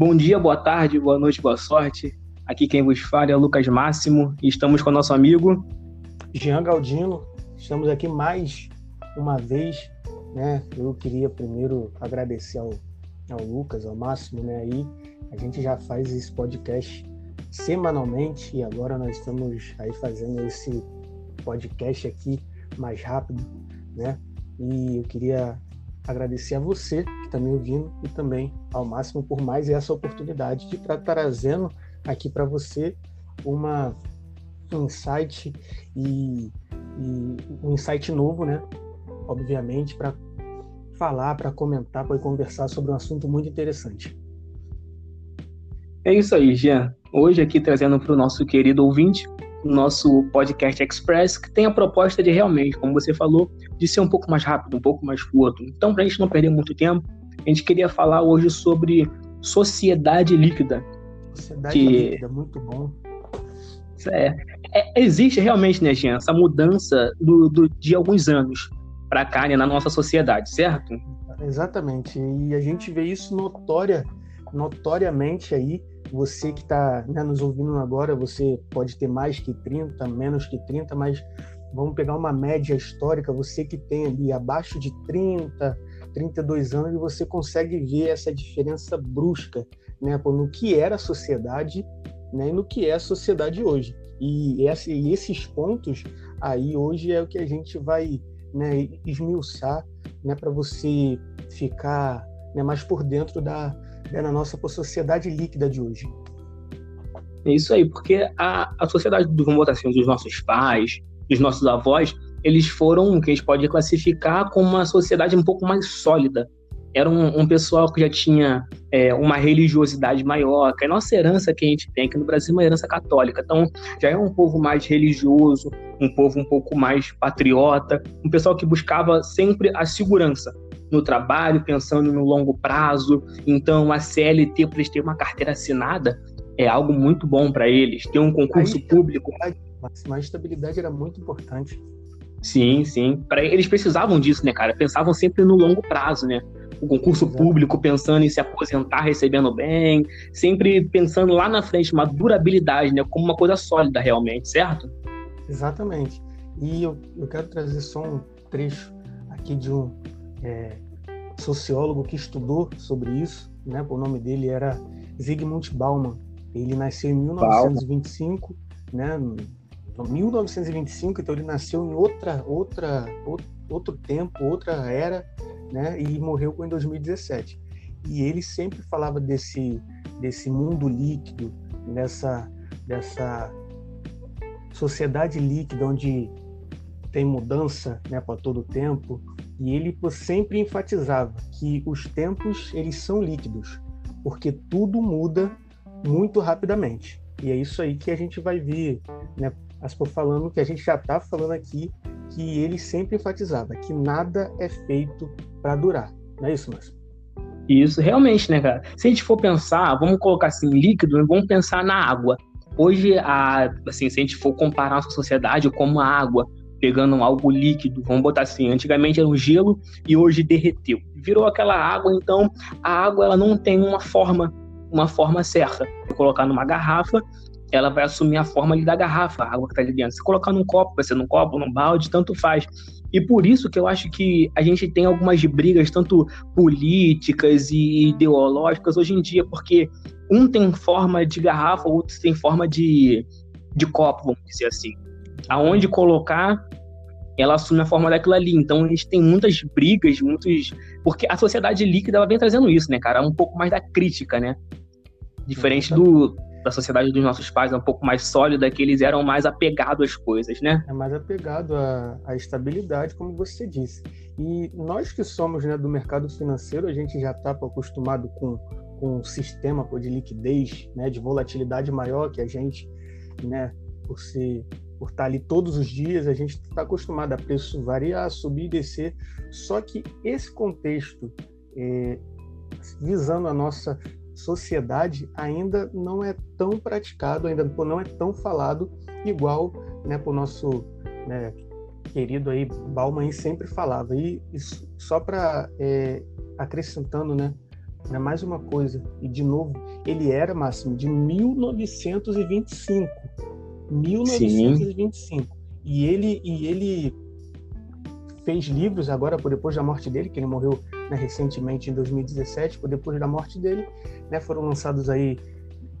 Bom dia, boa tarde, boa noite, boa sorte. Aqui quem vos fala é Lucas Máximo e estamos com nosso amigo Jean Galdino. Estamos aqui mais uma vez, né? Eu queria primeiro agradecer ao, ao Lucas, ao Máximo, né? Aí a gente já faz esse podcast semanalmente e agora nós estamos aí fazendo esse podcast aqui mais rápido, né? E eu queria agradecer a você está me ouvindo e também ao máximo por mais essa oportunidade de estar trazendo aqui para você uma um insight e, e, um insight novo, né? Obviamente para falar, para comentar, para conversar sobre um assunto muito interessante. É isso aí, Jean. Hoje aqui trazendo para o nosso querido ouvinte nosso podcast Express, que tem a proposta de realmente, como você falou, de ser um pouco mais rápido, um pouco mais curto. Então, para a gente não perder muito tempo, a gente queria falar hoje sobre sociedade líquida. Sociedade que... líquida, muito bom. É, é, existe realmente, né, Jean, essa mudança do, do de alguns anos para cá né, na nossa sociedade, certo? Exatamente. E a gente vê isso notória, notoriamente aí você que está né, nos ouvindo agora, você pode ter mais que 30, menos que 30, mas vamos pegar uma média histórica, você que tem ali abaixo de 30, 32 anos, você consegue ver essa diferença brusca né, no que era a sociedade né, e no que é a sociedade hoje. E, e esses pontos aí hoje é o que a gente vai né, esmiuçar né, para você ficar né, mais por dentro da, né, na nossa sociedade líquida de hoje. É isso aí, porque a, a sociedade, vamos botar assim, dos nossos pais, dos nossos avós, eles foram o que a gente pode classificar como uma sociedade um pouco mais sólida. Era um, um pessoal que já tinha é, uma religiosidade maior, que a nossa herança que a gente tem aqui no Brasil é uma herança católica. Então, já é um povo mais religioso, um povo um pouco mais patriota, um pessoal que buscava sempre a segurança no trabalho, pensando no longo prazo. Então, a CLT, para eles terem uma carteira assinada, é algo muito bom para eles. Ter um concurso a público. Mas a estabilidade era muito importante. Sim, sim. Para eles precisavam disso, né, cara? Pensavam sempre no longo prazo, né? O concurso Exato. público, pensando em se aposentar recebendo bem, sempre pensando lá na frente, uma durabilidade, né? Como uma coisa sólida realmente, certo? Exatamente. E eu, eu quero trazer só um trecho aqui de um é, sociólogo que estudou sobre isso, né? O nome dele era Zygmunt Bauman. Ele nasceu em 1925, Bauman. né? 1925, então ele nasceu em outra, outra, outro tempo, outra era, né? E morreu em 2017. E ele sempre falava desse, desse mundo líquido, dessa, dessa sociedade líquida onde tem mudança, né, para todo tempo, e ele sempre enfatizava que os tempos eles são líquidos, porque tudo muda muito rapidamente. E é isso aí que a gente vai ver, né? Aspo falando que a gente já está falando aqui que ele sempre enfatizava que nada é feito para durar. Não é isso, Márcio? Isso, realmente, né, cara? Se a gente for pensar, vamos colocar assim, líquido, vamos pensar na água. Hoje, a, assim, se a gente for comparar a nossa sociedade como a água, pegando algo líquido, vamos botar assim, antigamente era um gelo e hoje derreteu. Virou aquela água, então a água ela não tem uma forma, uma forma certa. Se colocar numa garrafa, ela vai assumir a forma ali da garrafa, a água que está ali dentro. Se colocar num copo, vai ser num copo, num balde, tanto faz. E por isso que eu acho que a gente tem algumas brigas, tanto políticas e ideológicas hoje em dia, porque um tem forma de garrafa, o outro tem forma de, de copo, vamos dizer assim aonde colocar, ela assume a forma daquilo ali. Então a gente tem muitas brigas, muitos. Porque a sociedade líquida ela vem trazendo isso, né, cara? Um pouco mais da crítica, né? Diferente do, da sociedade dos nossos pais, um pouco mais sólida, que eles eram mais apegados às coisas, né? É mais apegado à, à estabilidade, como você disse. E nós que somos né, do mercado financeiro, a gente já está acostumado com, com um sistema de liquidez, né, de volatilidade maior que a gente, né, por ser por estar ali todos os dias, a gente está acostumado a preço variar, subir e descer. Só que esse contexto, é, visando a nossa sociedade, ainda não é tão praticado, ainda não é tão falado igual né, para o nosso né, querido aí Bauman sempre falava. E, e só para é, acrescentando, né, né, mais uma coisa, e de novo, ele era, Máximo, de 1925. 1925. Sim. E ele, e ele fez livros agora, por depois da morte dele, que ele morreu né, recentemente em 2017, por depois da morte dele, né, foram lançados aí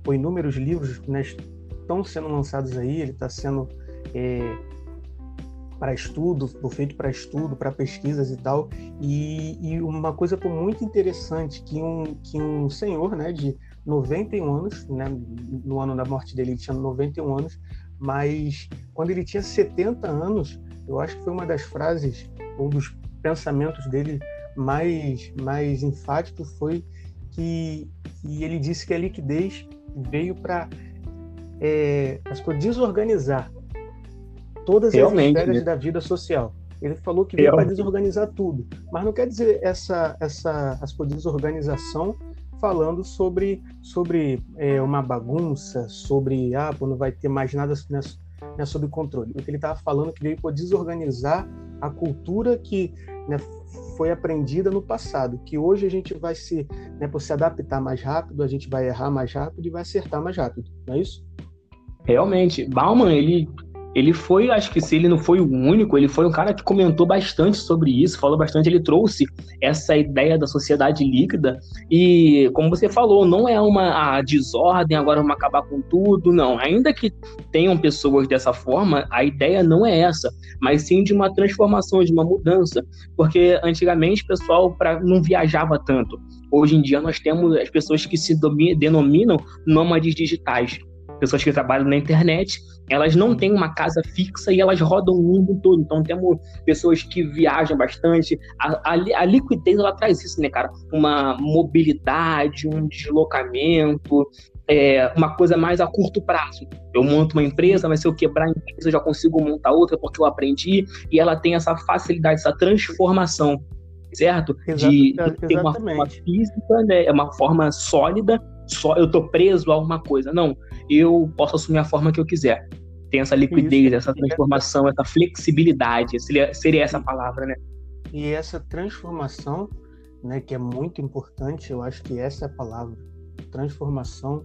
foi inúmeros livros né, estão sendo lançados aí, ele está sendo é, para estudo, feito para estudo, para pesquisas e tal. E, e, uma coisa muito interessante, que um, que um senhor né, de 91 anos, né, no ano da morte dele ele tinha 91 anos, mas quando ele tinha 70 anos, eu acho que foi uma das frases, um dos pensamentos dele mais, mais enfático foi que, que ele disse que a liquidez veio para é, desorganizar todas Realmente, as esferas né? da vida social. Ele falou que veio para desorganizar tudo, mas não quer dizer essa essa essa desorganização falando sobre sobre é, uma bagunça, sobre ah, não vai ter mais nada né, né, sob controle. O que ele estava falando é que veio para desorganizar a cultura que né, foi aprendida no passado, que hoje a gente vai se, né, por se adaptar mais rápido, a gente vai errar mais rápido e vai acertar mais rápido, não é isso? Realmente, Bauman, ele ele foi, acho que se ele não foi o único, ele foi um cara que comentou bastante sobre isso, falou bastante, ele trouxe essa ideia da sociedade líquida e, como você falou, não é uma desordem, agora vamos acabar com tudo, não. Ainda que tenham pessoas dessa forma, a ideia não é essa, mas sim de uma transformação, de uma mudança, porque antigamente o pessoal pra, não viajava tanto. Hoje em dia nós temos as pessoas que se denominam nômades digitais pessoas que trabalham na internet, elas não têm uma casa fixa e elas rodam o mundo todo. Então temos pessoas que viajam bastante. A, a, a liquidez ela traz isso, né, cara? Uma mobilidade, um deslocamento, é, uma coisa mais a curto prazo. Eu monto uma empresa, mas se eu quebrar a empresa, eu já consigo montar outra porque eu aprendi. E ela tem essa facilidade, essa transformação, certo? de, de ter uma forma física, né? É uma forma sólida. Só eu tô preso a uma coisa. Não, eu posso assumir a forma que eu quiser. Tem essa liquidez, Isso. essa transformação, essa flexibilidade. Seria, seria essa palavra, né? E essa transformação, né, que é muito importante, eu acho que essa é a palavra. Transformação,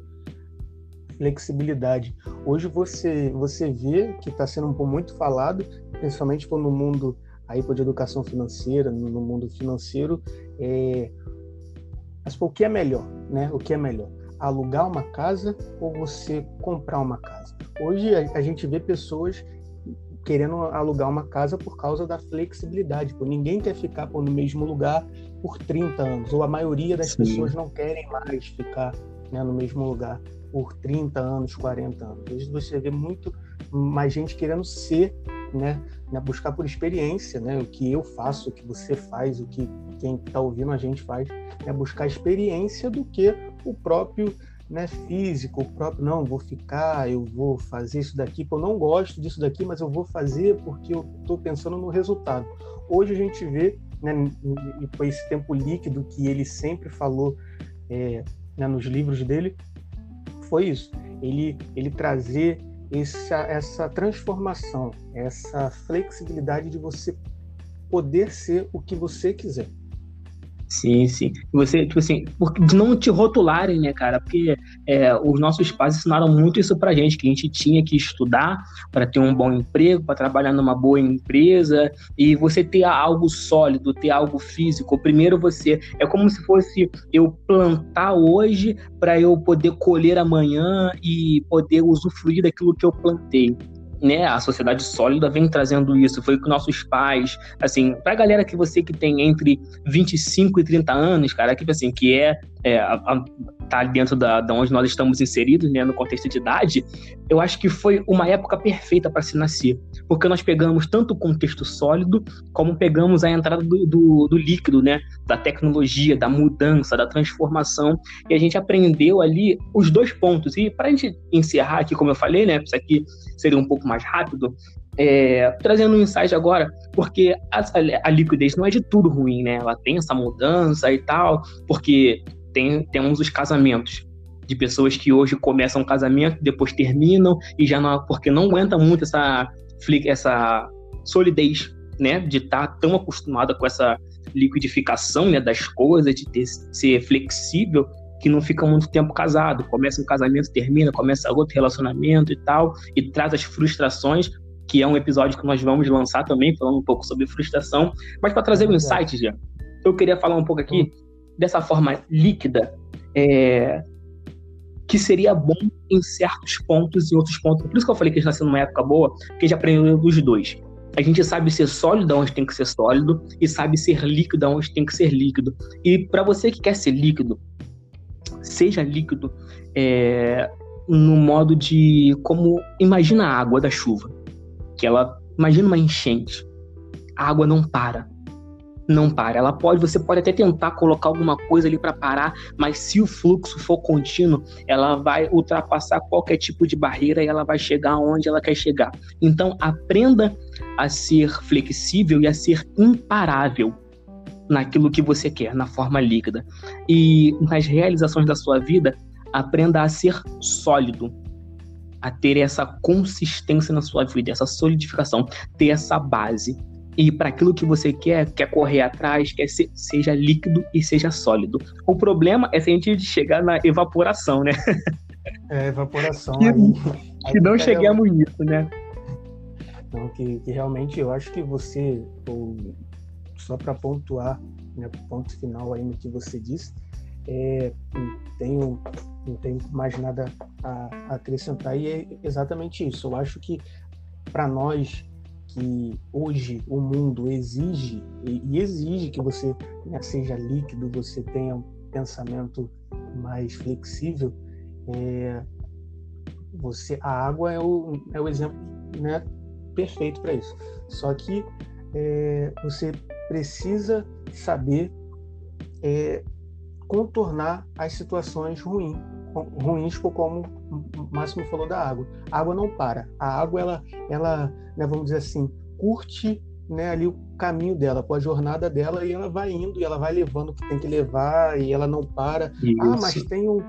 flexibilidade. Hoje você você vê que está sendo muito falado, principalmente no mundo aí de educação financeira, no mundo financeiro, é, mas o que é melhor, né? O que é melhor? Alugar uma casa ou você comprar uma casa. Hoje a, gente vê pessoas querendo alugar uma casa por causa da flexibilidade. Pô, ninguém quer ficar pô, no mesmo lugar por 30 anos, ou a maioria das Sim. pessoas não querem mais ficar né, no mesmo lugar por 30 anos, 40 anos. Hoje você vê muito mais gente querendo ser, né, né, buscar por experiência, né, o que eu faço, o que você faz, o que quem está ouvindo a gente faz, é buscar experiência do que o próprio né, físico, o próprio, não, vou ficar, eu vou fazer isso daqui, eu não gosto disso daqui, mas eu vou fazer porque eu estou pensando no resultado. Hoje a gente vê, né, foi esse tempo líquido que ele sempre falou é, né, nos livros dele, foi isso. Ele, ele trazer essa, essa transformação, essa flexibilidade de você poder ser o que você quiser. Sim, sim. Você, tipo assim, de não te rotularem, né, cara? Porque é, os nossos pais ensinaram muito isso pra gente, que a gente tinha que estudar para ter um bom emprego, para trabalhar numa boa empresa, e você ter algo sólido, ter algo físico. Primeiro você. É como se fosse eu plantar hoje para eu poder colher amanhã e poder usufruir daquilo que eu plantei né, a sociedade sólida vem trazendo isso. Foi com nossos pais, assim, pra galera que você que tem entre 25 e 30 anos, cara, que assim, que é é, a, a, tá dentro da, da onde nós estamos inseridos, né, no contexto de idade, eu acho que foi uma época perfeita para se nascer, porque nós pegamos tanto o contexto sólido, como pegamos a entrada do, do, do líquido, né, da tecnologia, da mudança, da transformação, e a gente aprendeu ali os dois pontos. E para a gente encerrar aqui, como eu falei, né, isso aqui seria um pouco mais rápido, é, trazendo um insight agora, porque a, a, liquidez não é de tudo ruim, né? Ela tem essa mudança e tal, porque tem, temos os casamentos de pessoas que hoje começam um casamento, depois terminam e já não, porque não aguenta muito essa essa solidez né, de estar tá tão acostumada com essa liquidificação, né, das coisas, de ter, ser flexível, que não fica muito tempo casado. Começa um casamento, termina, começa outro relacionamento e tal, e traz as frustrações, que é um episódio que nós vamos lançar também, falando um pouco sobre frustração. Mas para trazer um insight, já, eu queria falar um pouco aqui hum. Dessa forma líquida, é, que seria bom em certos pontos e outros pontos. Por isso que eu falei que a gente está sendo uma época boa, porque a gente aprendeu dos dois. A gente sabe ser sólido onde tem que ser sólido e sabe ser líquido onde tem que ser líquido. E para você que quer ser líquido, seja líquido é, no modo de como imagina a água da chuva, que ela imagina uma enchente, a água não para, não para. Ela pode, você pode até tentar colocar alguma coisa ali para parar, mas se o fluxo for contínuo, ela vai ultrapassar qualquer tipo de barreira e ela vai chegar onde ela quer chegar. Então, aprenda a ser flexível e a ser imparável naquilo que você quer, na forma líquida. E nas realizações da sua vida, aprenda a ser sólido, a ter essa consistência na sua vida, essa solidificação, ter essa base e para aquilo que você quer, quer correr atrás, quer ser, seja líquido e seja sólido. O problema é se a gente chegar na evaporação, né? É, evaporação. que, aí, que não chegamos nisso, né? Não, que, que, realmente eu acho que você, ou, só para pontuar, né, ponto final aí no que você disse, é, não, tenho, não tenho mais nada a, a acrescentar e é exatamente isso. Eu acho que para nós que hoje o mundo exige e exige que você né, seja líquido, você tenha um pensamento mais flexível, é, você a água é o, é o exemplo né, perfeito para isso. Só que é, você precisa saber é, contornar as situações ruins ruins, como o Máximo falou da água. A água não para. A água, ela, ela né, vamos dizer assim, curte né, ali o caminho dela, com a jornada dela, e ela vai indo, e ela vai levando o que tem que levar, e ela não para. Isso. Ah, mas tem um,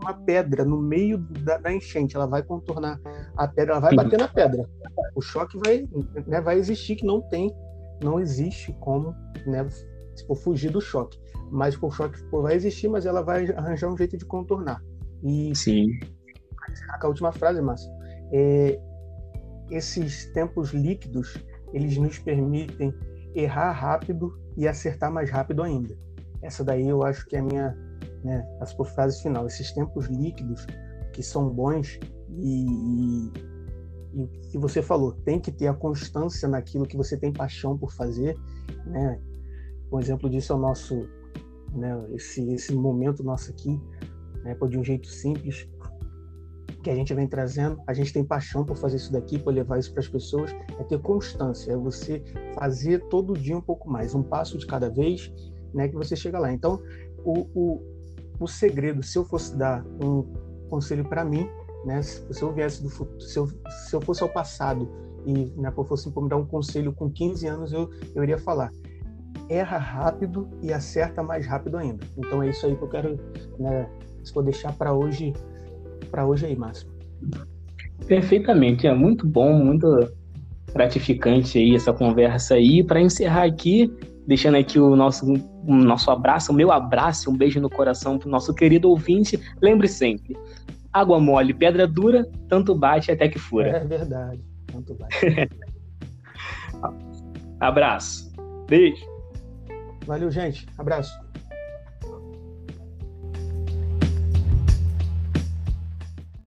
uma pedra no meio da, da, enchente, ela vai contornar a pedra, ela vai Sim. bater na pedra. O choque vai, né, vai existir, que não tem, não existe como né, fugir do choque. Mas o choque vai existir, mas ela vai arranjar um jeito de contornar. E Sim. a última frase, Márcio. É, esses tempos líquidos, eles nos permitem errar rápido e acertar mais rápido ainda. Essa daí eu acho que é a minha, né, a sua frase final. Esses tempos líquidos que são bons e, e, e que você falou, tem que ter a constância naquilo que você tem paixão por fazer, né? Um exemplo disso é o nosso, né, esse, esse momento nosso aqui, né, de um jeito simples que a gente vem trazendo. A gente tem paixão por fazer isso daqui, por levar isso para as pessoas. É ter constância, é você fazer todo dia um pouco mais, um passo de cada vez, né, que você chega lá. Então, o, o, o segredo, se eu fosse dar um conselho para mim, né, se eu viesse do futuro, se eu, se eu fosse ao passado e né, fosse me dar um conselho com 15 anos, eu, eu iria falar erra rápido e acerta mais rápido ainda. Então é isso aí que eu quero né, se for deixar para hoje, para hoje aí, Márcio. Perfeitamente, é muito bom, muito gratificante aí essa conversa aí. Para encerrar aqui, deixando aqui o nosso, o nosso abraço, o meu abraço, um beijo no coração para o nosso querido ouvinte. Lembre sempre, água mole, pedra dura, tanto bate até que fura. É verdade, tanto bate. Abraço. Beijo. Valeu, gente. Abraço.